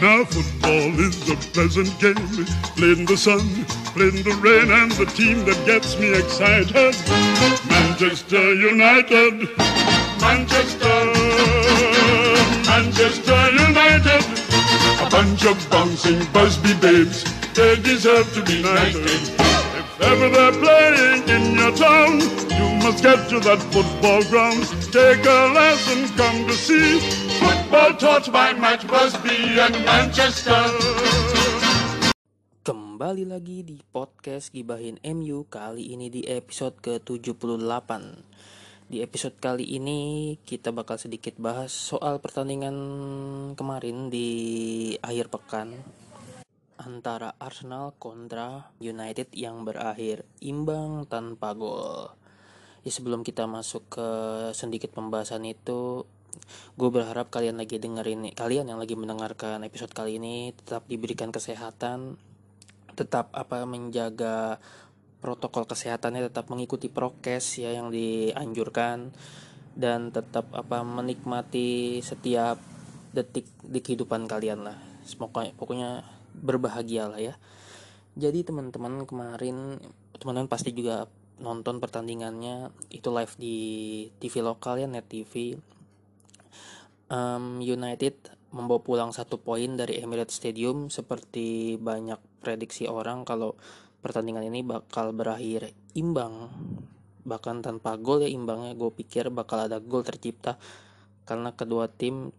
Now football is a pleasant game, played in the sun, played in the rain, and the team that gets me excited, Manchester United, Manchester, Manchester United, a bunch of bouncing Busby babes, they deserve to be knighted. If ever they're playing in your town, you must get to that football ground. Take a lesson, come to see football taught by Matt Busby and Manchester. Kembali lagi di podcast Gibahin MU kali ini di episode ke-78 Di episode kali ini kita bakal sedikit bahas soal pertandingan kemarin di akhir pekan Antara Arsenal kontra United yang berakhir imbang tanpa gol Ya sebelum kita masuk ke sedikit pembahasan itu gue berharap kalian lagi dengerin kalian yang lagi mendengarkan episode kali ini tetap diberikan kesehatan tetap apa menjaga protokol kesehatannya tetap mengikuti prokes ya yang dianjurkan dan tetap apa menikmati setiap detik di kehidupan kalian lah. Semoga pokoknya berbahagia lah ya. Jadi teman-teman kemarin teman-teman pasti juga nonton pertandingannya itu live di TV lokal ya net TV um, United membawa pulang satu poin dari Emirates Stadium seperti banyak prediksi orang kalau pertandingan ini bakal berakhir imbang. Bahkan tanpa gol ya imbangnya gue pikir bakal ada gol tercipta karena kedua tim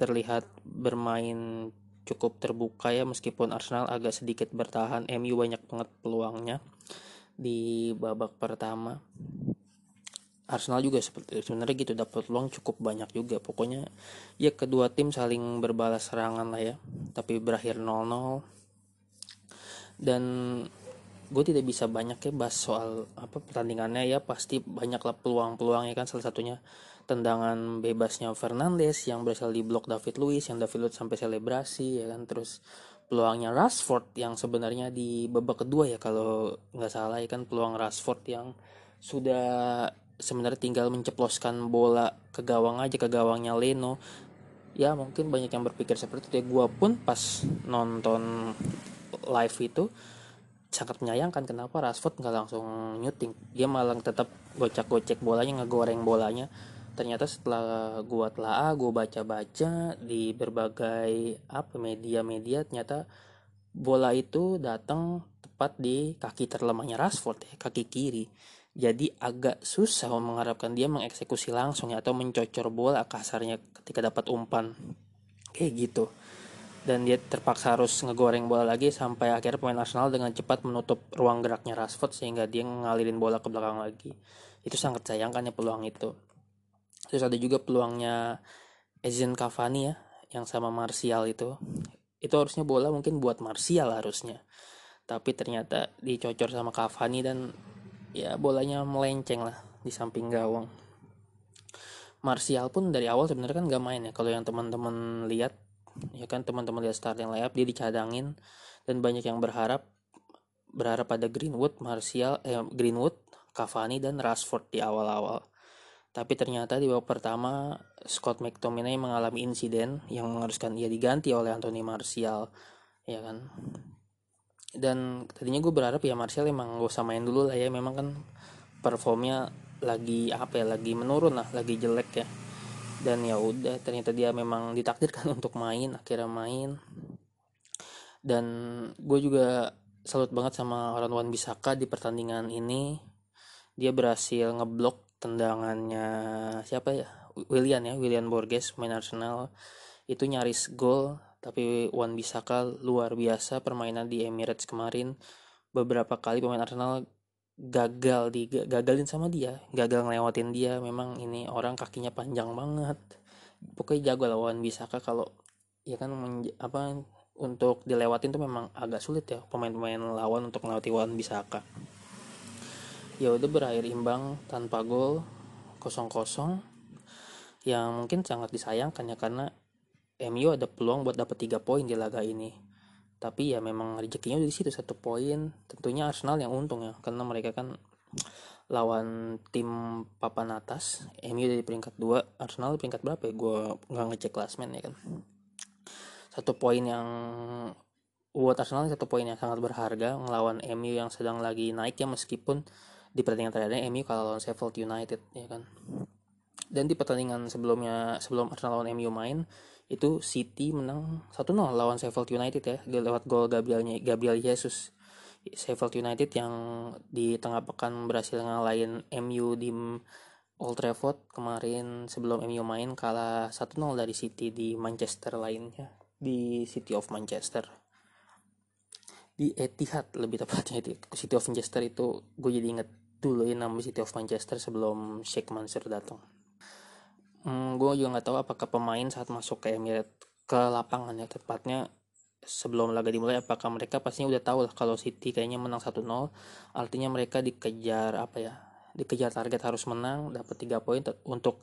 terlihat bermain cukup terbuka ya meskipun Arsenal agak sedikit bertahan MU banyak banget peluangnya di babak pertama Arsenal juga seperti sebenarnya gitu dapat peluang cukup banyak juga. Pokoknya ya kedua tim saling berbalas serangan lah ya. Tapi berakhir 0-0 dan gue tidak bisa banyak ya bahas soal apa pertandingannya ya. Pasti banyak lah peluang-peluang ya kan. Salah satunya tendangan bebasnya Fernandes yang berhasil di blok David Luiz yang David Luiz sampai selebrasi ya kan. Terus peluangnya Rashford yang sebenarnya di babak kedua ya kalau nggak salah ya kan. Peluang Rashford yang sudah sebenarnya tinggal menceploskan bola ke gawang aja ke gawangnya Leno. Ya mungkin banyak yang berpikir seperti itu. Ya gue pun pas nonton live itu sangat menyayangkan kenapa Rashford nggak langsung nyuting. Dia malah tetap gocek-gocek bolanya ngegoreng bolanya. Ternyata setelah gue telah gue baca-baca di berbagai apa media-media ternyata bola itu datang tepat di kaki terlemahnya Rashford ya kaki kiri jadi agak susah mengharapkan dia mengeksekusi langsung ya atau mencocor bola kasarnya ketika dapat umpan. Kayak gitu. Dan dia terpaksa harus ngegoreng bola lagi sampai akhirnya pemain Arsenal dengan cepat menutup ruang geraknya Rashford sehingga dia ngalirin bola ke belakang lagi. Itu sangat sayangkan ya peluang itu. Terus ada juga peluangnya Edson Cavani ya yang sama Martial itu. Itu harusnya bola mungkin buat Martial harusnya. Tapi ternyata dicocor sama Cavani dan ya bolanya melenceng lah di samping gawang. Martial pun dari awal sebenarnya kan gak main ya. Kalau yang teman-teman lihat ya kan teman-teman lihat starting lineup dia dicadangin. Dan banyak yang berharap berharap pada Greenwood Martial eh, Greenwood Cavani dan Rashford di awal-awal. Tapi ternyata di babak pertama Scott McTominay mengalami insiden yang mengharuskan ia diganti oleh Anthony Martial ya kan dan tadinya gue berharap ya Martial emang gak usah main dulu lah ya. Memang kan performnya lagi apa ya lagi menurun lah lagi jelek ya. Dan ya udah ternyata dia memang ditakdirkan untuk main akhirnya main. Dan gue juga salut banget sama orang Wan Bisaka di pertandingan ini. Dia berhasil ngeblok tendangannya siapa ya? William ya William Borges main Arsenal. Itu nyaris gol tapi Wan Bisaka luar biasa permainan di Emirates kemarin. Beberapa kali pemain Arsenal gagal di gagalin sama dia. Gagal ngelewatin dia. Memang ini orang kakinya panjang banget. Pokoknya jago lawan Bisaka. Kalau ya kan apa untuk dilewatin tuh memang agak sulit ya pemain-pemain lawan untuk melewati Wan Bisaka. Ya udah berakhir imbang tanpa gol kosong-kosong. Yang mungkin sangat disayangkan ya karena MU ada peluang buat dapat tiga poin di laga ini. Tapi ya memang rezekinya di situ satu poin. Tentunya Arsenal yang untung ya karena mereka kan lawan tim papan atas. MU dari peringkat 2 Arsenal peringkat berapa ya? Gue nggak ngecek klasmen ya kan. Satu poin yang buat Arsenal satu poin yang sangat berharga melawan MU yang sedang lagi naik ya meskipun di pertandingan terakhirnya MU kalau lawan Sheffield United ya kan. Dan di pertandingan sebelumnya sebelum Arsenal lawan MU main itu City menang 1-0 lawan Sheffield United ya lewat gol Gabrielnya Gabriel Jesus. Sheffield United yang di tengah pekan berhasil ngalahin MU di Old Trafford kemarin sebelum MU main kalah 1-0 dari City di Manchester lainnya di City of Manchester. Di Etihad lebih tepatnya itu City of Manchester itu gue jadi inget dulu ya nama City of Manchester sebelum Sheikh Mansur datang hmm, gue juga nggak tahu apakah pemain saat masuk ke Emirates ke lapangan ya tepatnya sebelum laga dimulai apakah mereka pastinya udah tahu lah kalau City kayaknya menang 1-0 artinya mereka dikejar apa ya dikejar target harus menang dapat 3 poin untuk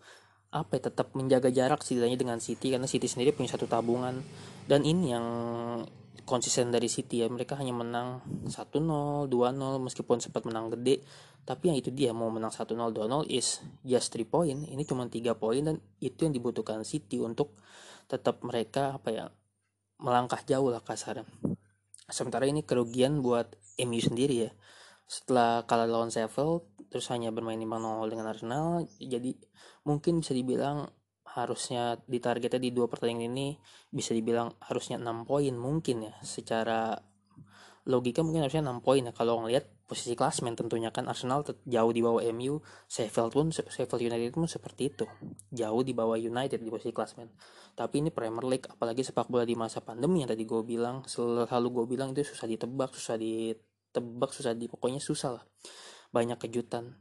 apa ya tetap menjaga jarak setidaknya dengan City karena City sendiri punya satu tabungan. Dan ini yang konsisten dari City ya. Mereka hanya menang 1-0 2-0 meskipun sempat menang gede. Tapi yang itu dia mau menang 1-0 2-0 is just 3 point. Ini cuma 3 poin dan itu yang dibutuhkan City untuk tetap mereka apa ya melangkah jauh lah kasarnya. Sementara ini kerugian buat MU sendiri ya. Setelah kalah lawan Sheffield terus hanya bermain 5-0 dengan Arsenal jadi mungkin bisa dibilang harusnya ditargetnya di dua pertandingan ini bisa dibilang harusnya 6 poin mungkin ya. Secara logika mungkin harusnya 6 poin ya. Kalau ngelihat posisi klasmen tentunya kan Arsenal jauh di bawah MU Sheffield pun Sheffield United pun seperti itu. Jauh di bawah United di posisi klasmen. Tapi ini Premier League apalagi sepak bola di masa pandemi yang tadi gue bilang selalu gue bilang itu susah ditebak susah ditebak susah di pokoknya susah lah. Banyak kejutan.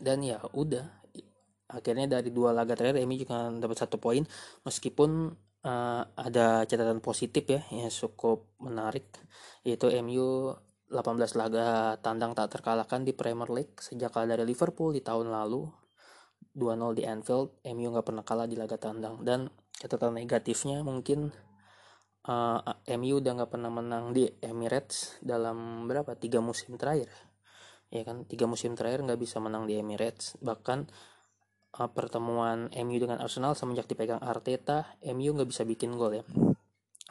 Dan ya udah akhirnya dari dua laga terakhir MU juga dapat satu poin. Meskipun uh, ada catatan positif ya yang cukup menarik yaitu MU 18 laga tandang tak terkalahkan di Premier League sejak kalah dari Liverpool di tahun lalu. 2-0 di Anfield MU nggak pernah kalah di laga tandang. Dan catatan negatifnya mungkin uh, eh, MU udah nggak pernah menang di Emirates dalam berapa? Tiga musim terakhir. Ya kan tiga musim terakhir nggak bisa menang di Emirates. Bahkan uh, pertemuan MU dengan Arsenal semenjak dipegang Arteta MU nggak bisa bikin gol ya.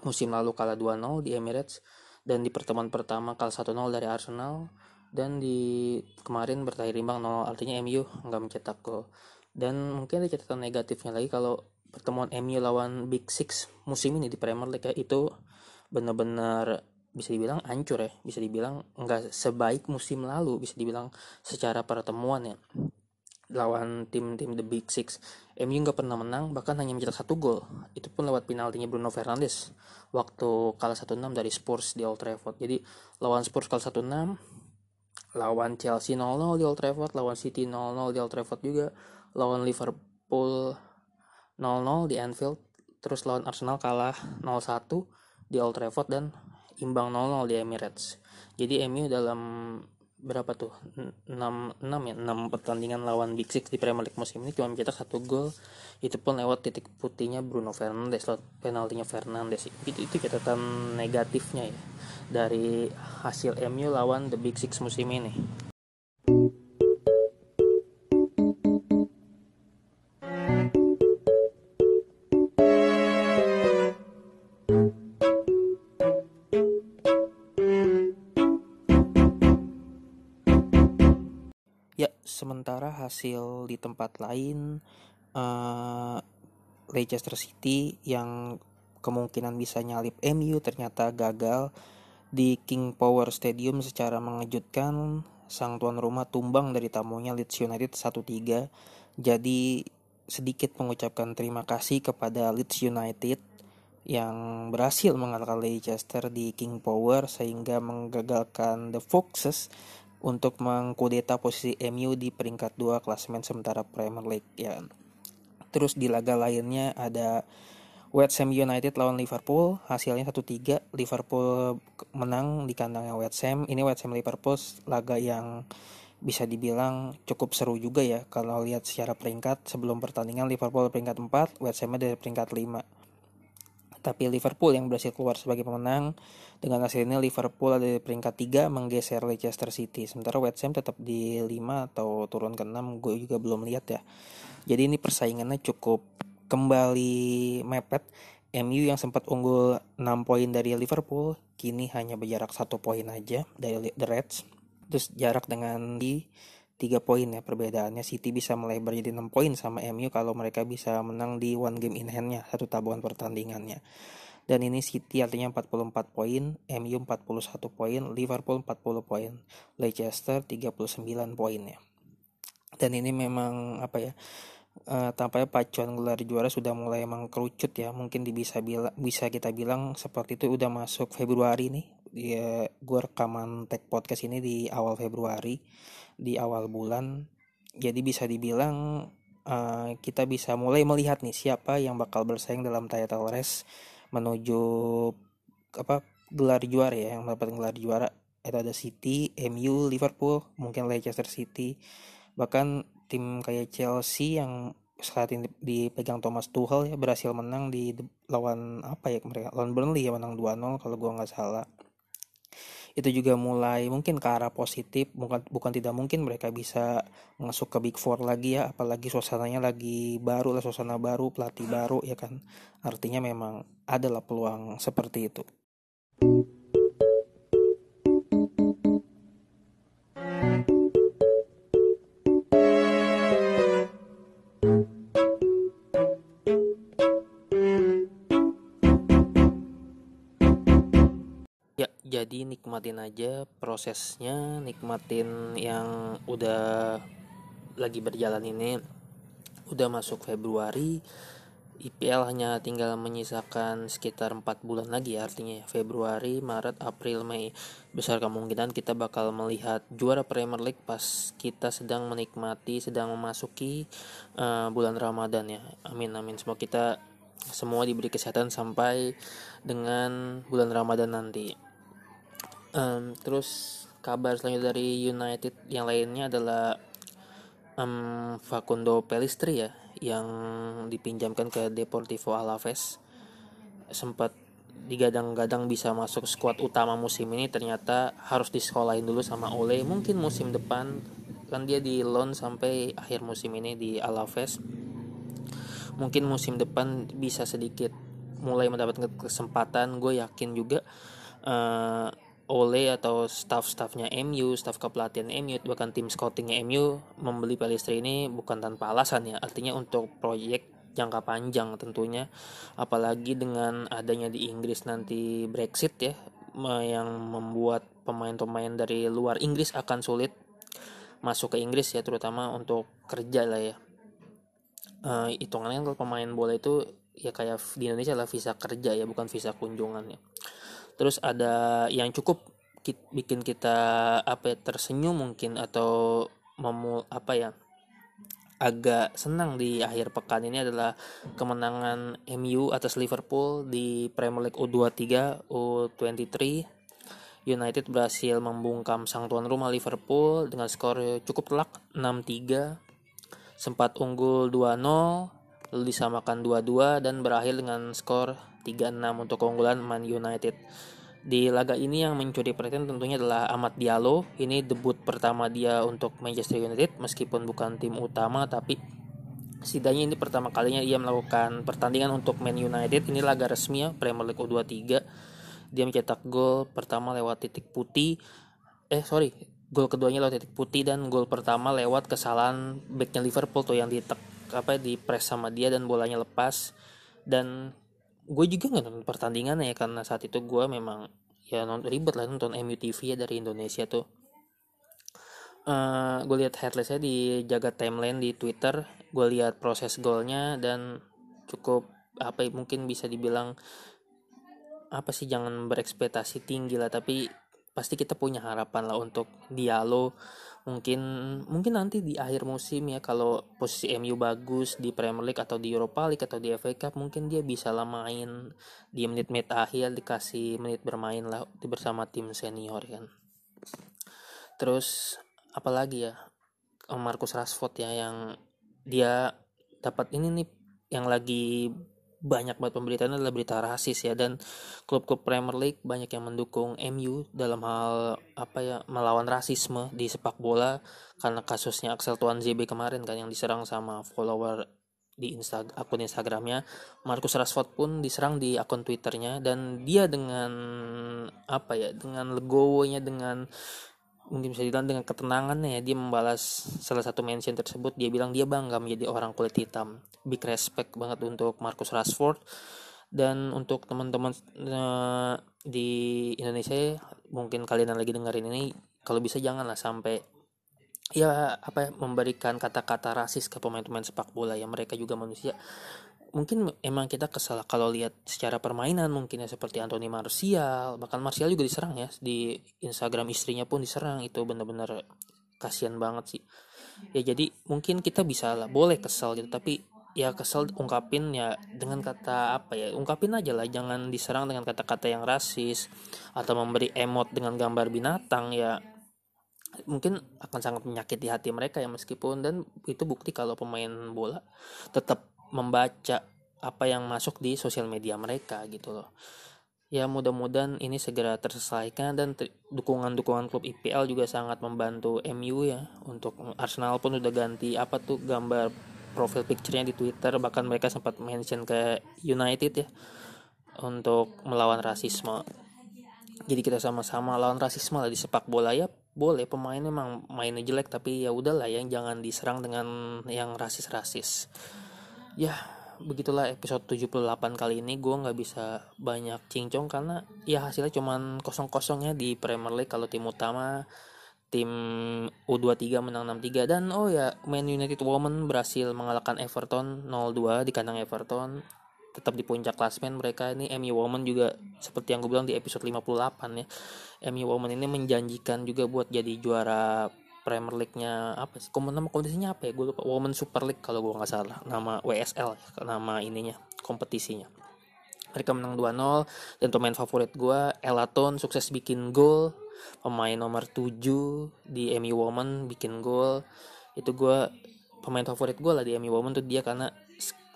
Musim lalu kalah 2-0 di Emirates dan di pertemuan pertama kalah 1-0 dari Arsenal dan di kemarin bertahir imbang 0 artinya MU nggak mencetak gol. Dan mungkin ada catatan negatifnya lagi kalau pertemuan MU lawan Big Six musim ini di Premier League ya, itu benar-benar bisa dibilang hancur ya bisa dibilang nggak sebaik musim lalu bisa dibilang secara pertemuan ya lawan tim-tim The Big Six. MU nggak pernah menang, bahkan hanya mencetak satu gol. Itu pun lewat penaltinya Bruno Fernandes waktu kalah 1-6 dari Spurs di Old Trafford. Jadi lawan Spurs kalah 1-6, lawan Chelsea 0-0 di Old Trafford, lawan City 0-0 di Old Trafford juga, lawan Liverpool 0-0 di Anfield, terus lawan Arsenal kalah 0-1 di Old Trafford dan imbang 0-0 di Emirates. Jadi MU dalam berapa tuh? 6 6 ya? 6 pertandingan lawan Big Six di Premier League musim ini. Cuma mencetak satu gol. Itu pun lewat titik putihnya Bruno Fernandes. Lewat penaltinya Fernandes. Itu itu catatan negatifnya ya. Dari hasil MU lawan The Big Six musim ini sementara hasil di tempat lain uh, Leicester City yang kemungkinan bisa nyalip MU ternyata gagal di King Power Stadium secara mengejutkan. Sang tuan rumah tumbang dari tamunya Leeds United 1-3 jadi sedikit mengucapkan terima kasih kepada Leeds United yang berhasil mengalahkan Leicester di King Power sehingga menggagalkan The Foxes untuk mengkudeta posisi MU di peringkat 2 klasemen sementara Premier League ya. Terus di laga lainnya ada West Ham United lawan Liverpool hasilnya 1-3 Liverpool menang di kandangnya West Ham. Ini West Ham Liverpool laga yang bisa dibilang cukup seru juga ya kalau lihat secara peringkat. Sebelum pertandingan Liverpool peringkat 4 West Ham dari peringkat 5 tapi Liverpool yang berhasil keluar sebagai pemenang. Dengan hasil ini Liverpool ada di peringkat 3 menggeser Leicester City. Sementara West Ham tetap di 5 atau turun ke 6 gue juga belum lihat ya. Jadi ini persaingannya cukup kembali mepet MU yang sempat unggul 6 poin dari Liverpool kini hanya berjarak satu poin aja dari The Reds. Terus jarak dengan di 3 poin ya perbedaannya City bisa melebar jadi 6 poin sama MU kalau mereka bisa menang di one game in handnya satu tabungan pertandingannya dan ini City artinya 44 poin, MU 41 poin, Liverpool 40 poin, Leicester 39 poin ya. Dan ini memang apa ya? Uh, tampaknya pacuan gelar juara sudah mulai emang kerucut ya mungkin bisa bila, bisa kita bilang seperti itu udah masuk Februari nih ya gue rekaman tag podcast ini di awal Februari di awal bulan. Jadi bisa dibilang uh, kita bisa mulai melihat nih siapa yang bakal bersaing dalam title race menuju apa gelar juara ya yang mendapat gelar juara. Itu ada City, MU, Liverpool, mungkin Leicester City, bahkan tim kayak Chelsea yang saat ini dipegang Thomas Tuchel ya berhasil menang di lawan apa ya mereka lawan Burnley ya menang 2-0 kalau gua nggak salah itu juga mulai mungkin ke arah positif bukan bukan tidak mungkin mereka bisa masuk ke big four lagi ya apalagi suasananya lagi baru lah suasana baru pelatih baru ya kan. Artinya memang adalah peluang seperti itu nikmatin aja prosesnya nikmatin yang udah lagi berjalan ini. Udah masuk Februari IPL hanya tinggal menyisakan sekitar 4 bulan lagi ya artinya Februari, Maret, April, Mei. Besar kemungkinan kita bakal melihat juara Premier League pas kita sedang menikmati sedang memasuki uh, bulan Ramadan ya. Amin amin. Semoga kita semua diberi kesehatan sampai dengan bulan Ramadan nanti um, terus kabar selanjutnya dari United yang lainnya adalah um, Facundo Pelistri ya yang dipinjamkan ke Deportivo Alaves sempat digadang-gadang bisa masuk skuad utama musim ini ternyata harus disekolahin dulu sama Ole. Mungkin musim depan kan dia di loan sampai akhir musim ini di Alaves mungkin musim depan bisa sedikit mulai mendapatkan kesempatan gue yakin juga. Uh, Ole atau staff-staffnya MU, staff kepelatihan MU, bahkan tim scoutingnya MU membeli Palestri ini bukan tanpa alasan ya. Artinya untuk proyek jangka panjang tentunya. Apalagi dengan adanya di Inggris nanti Brexit ya, yang membuat pemain-pemain dari luar Inggris akan sulit masuk ke Inggris ya, terutama untuk kerja lah ya. Uh, hitungannya kalau pemain bola itu ya kayak di Indonesia lah visa kerja ya, bukan visa kunjungan ya terus ada yang cukup bikin kita apa ya, tersenyum mungkin atau memul apa ya agak senang di akhir pekan ini adalah kemenangan MU atas Liverpool di Premier League U23 U23 United berhasil membungkam sang tuan rumah Liverpool dengan skor cukup telak 6-3 sempat unggul 2-0 lalu disamakan 2-2 dan berakhir dengan skor 3-6 untuk keunggulan Man United. Di laga ini yang mencuri perhatian tentunya adalah Ahmad Diallo. Ini debut pertama dia untuk Manchester United meskipun bukan tim utama tapi setidaknya ini pertama kalinya ia melakukan pertandingan untuk Man United. Ini laga resmi ya Premier League U23. Dia mencetak gol pertama lewat titik putih. Eh sorry, gol keduanya lewat titik putih dan gol pertama lewat kesalahan backnya Liverpool tuh yang ditek apa di press sama dia dan bolanya lepas dan gue juga nggak nonton pertandingan ya karena saat itu gue memang ya nonton ribet lah nonton MUTV ya dari Indonesia tuh. Uh, eh, gue lihat headlessnya di jaga timeline di Twitter gue lihat proses golnya dan cukup apa ya, mungkin bisa dibilang apa sih jangan berekspektasi tinggi lah tapi pasti kita punya harapan lah untuk dialog mungkin mungkin nanti di akhir musim ya kalau posisi MU bagus di Premier League atau di Europa League atau di FA Cup mungkin dia bisa lah main di menit-menit akhir dikasih menit bermain lah bersama tim senior kan. Terus apalagi ya Marcus Rashford ya yang dia dapat ini nih yang lagi banyak banget pemberitaan adalah berita rasis ya. Dan klub-klub Premier League banyak yang mendukung MU dalam hal apa ya melawan rasisme di sepak bola karena kasusnya Axel Tuan ZB kemarin kan yang diserang sama follower di Insta akun Instagramnya. Marcus Rashford pun diserang di akun Twitternya dan dia dengan apa ya dengan legowonya dengan mungkin bisa dibilang dengan ketenangannya ya dia membalas salah satu mention tersebut. Dia bilang dia bangga menjadi orang kulit hitam. Big respect banget untuk Marcus Rashford. Dan untuk teman-teman uh, di Indonesia mungkin kalian yang lagi dengerin ini kalau bisa janganlah sampai ya apa ya, memberikan kata-kata rasis ke pemain-pemain sepak bola ya. Mereka juga manusia mungkin emang kita kesal kalau lihat secara permainan mungkin ya seperti Anthony Martial bahkan Martial juga diserang ya di Instagram istrinya pun diserang itu benar-benar kasihan banget sih. Ya jadi mungkin kita bisa lah boleh kesal gitu tapi ya kesel ungkapin ya dengan kata apa ya ungkapin aja lah jangan diserang dengan kata-kata yang rasis atau memberi emot dengan gambar binatang ya mungkin akan sangat menyakiti hati mereka ya meskipun dan itu bukti kalau pemain bola tetap membaca apa yang masuk di sosial media mereka gitu loh. Ya mudah-mudahan ini segera terselesaikan dan dukungan-dukungan klub IPL juga sangat membantu MU ya untuk Arsenal pun udah ganti apa tuh gambar profil picture-nya di Twitter bahkan mereka sempat mention ke United ya untuk melawan rasisme. Jadi kita sama-sama lawan rasisme lah di sepak bola. Ya boleh pemain memang mainnya jelek tapi ya udahlah yang jangan diserang dengan yang rasis-rasis ya begitulah episode 78 kali ini. Gue nggak bisa banyak cincong karena ya hasilnya cuman kosong-kosongnya di Premier League kalau tim utama tim U23 menang 6-3 dan oh ya Man United Women berhasil mengalahkan Everton 0-2 di kandang Everton. Tetap di puncak klasmen mereka. Ini MU Women juga seperti yang gue bilang di episode 58 ya. MU Women ini menjanjikan juga buat jadi juara Premier League-nya apa sih? Komen nama kompetisinya apa ya? Gue lupa. Women Super League kalau gue nggak salah. Nama WSL nama ininya kompetisinya. Mereka menang 2-0 dan pemain favorit gue Elaton sukses bikin gol. Pemain nomor 7 di MU Women bikin gol. Itu gue pemain favorit gue lah di MU Women tuh dia karena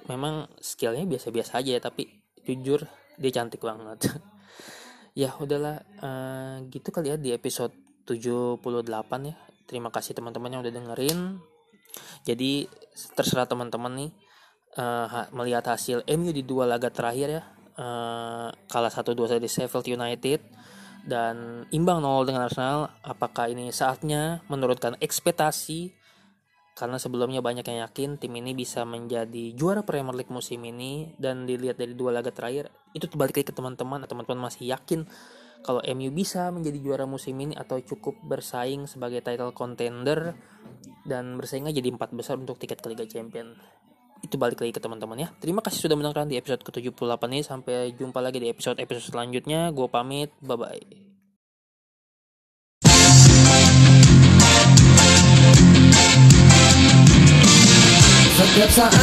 memang skillnya biasa-biasa aja tapi jujur dia cantik banget. ya udahlah uh, gitu kali ya di episode 78 ya terima kasih teman-teman yang udah dengerin. Jadi terserah teman-teman nih uh, melihat hasil MU di dua laga terakhir ya. Uh, kalah satu dua di Sheffield United dan imbang 0 dengan Arsenal. Apakah ini saatnya? Menurunkan ekspektasi karena sebelumnya banyak yang yakin tim ini bisa menjadi juara Premier League musim ini. Dan dilihat dari dua laga terakhir itu terbalik lagi ke teman-teman. Teman-teman masih yakin kalau MU bisa menjadi juara musim ini atau cukup bersaing sebagai title contender dan bersaing aja di empat besar untuk tiket ke Liga Champion. Itu balik lagi ke teman-teman ya. Terima kasih sudah menonton di episode ke-78 ini. Sampai jumpa lagi di episode-episode selanjutnya. Gue pamit. Bye bye setiap saat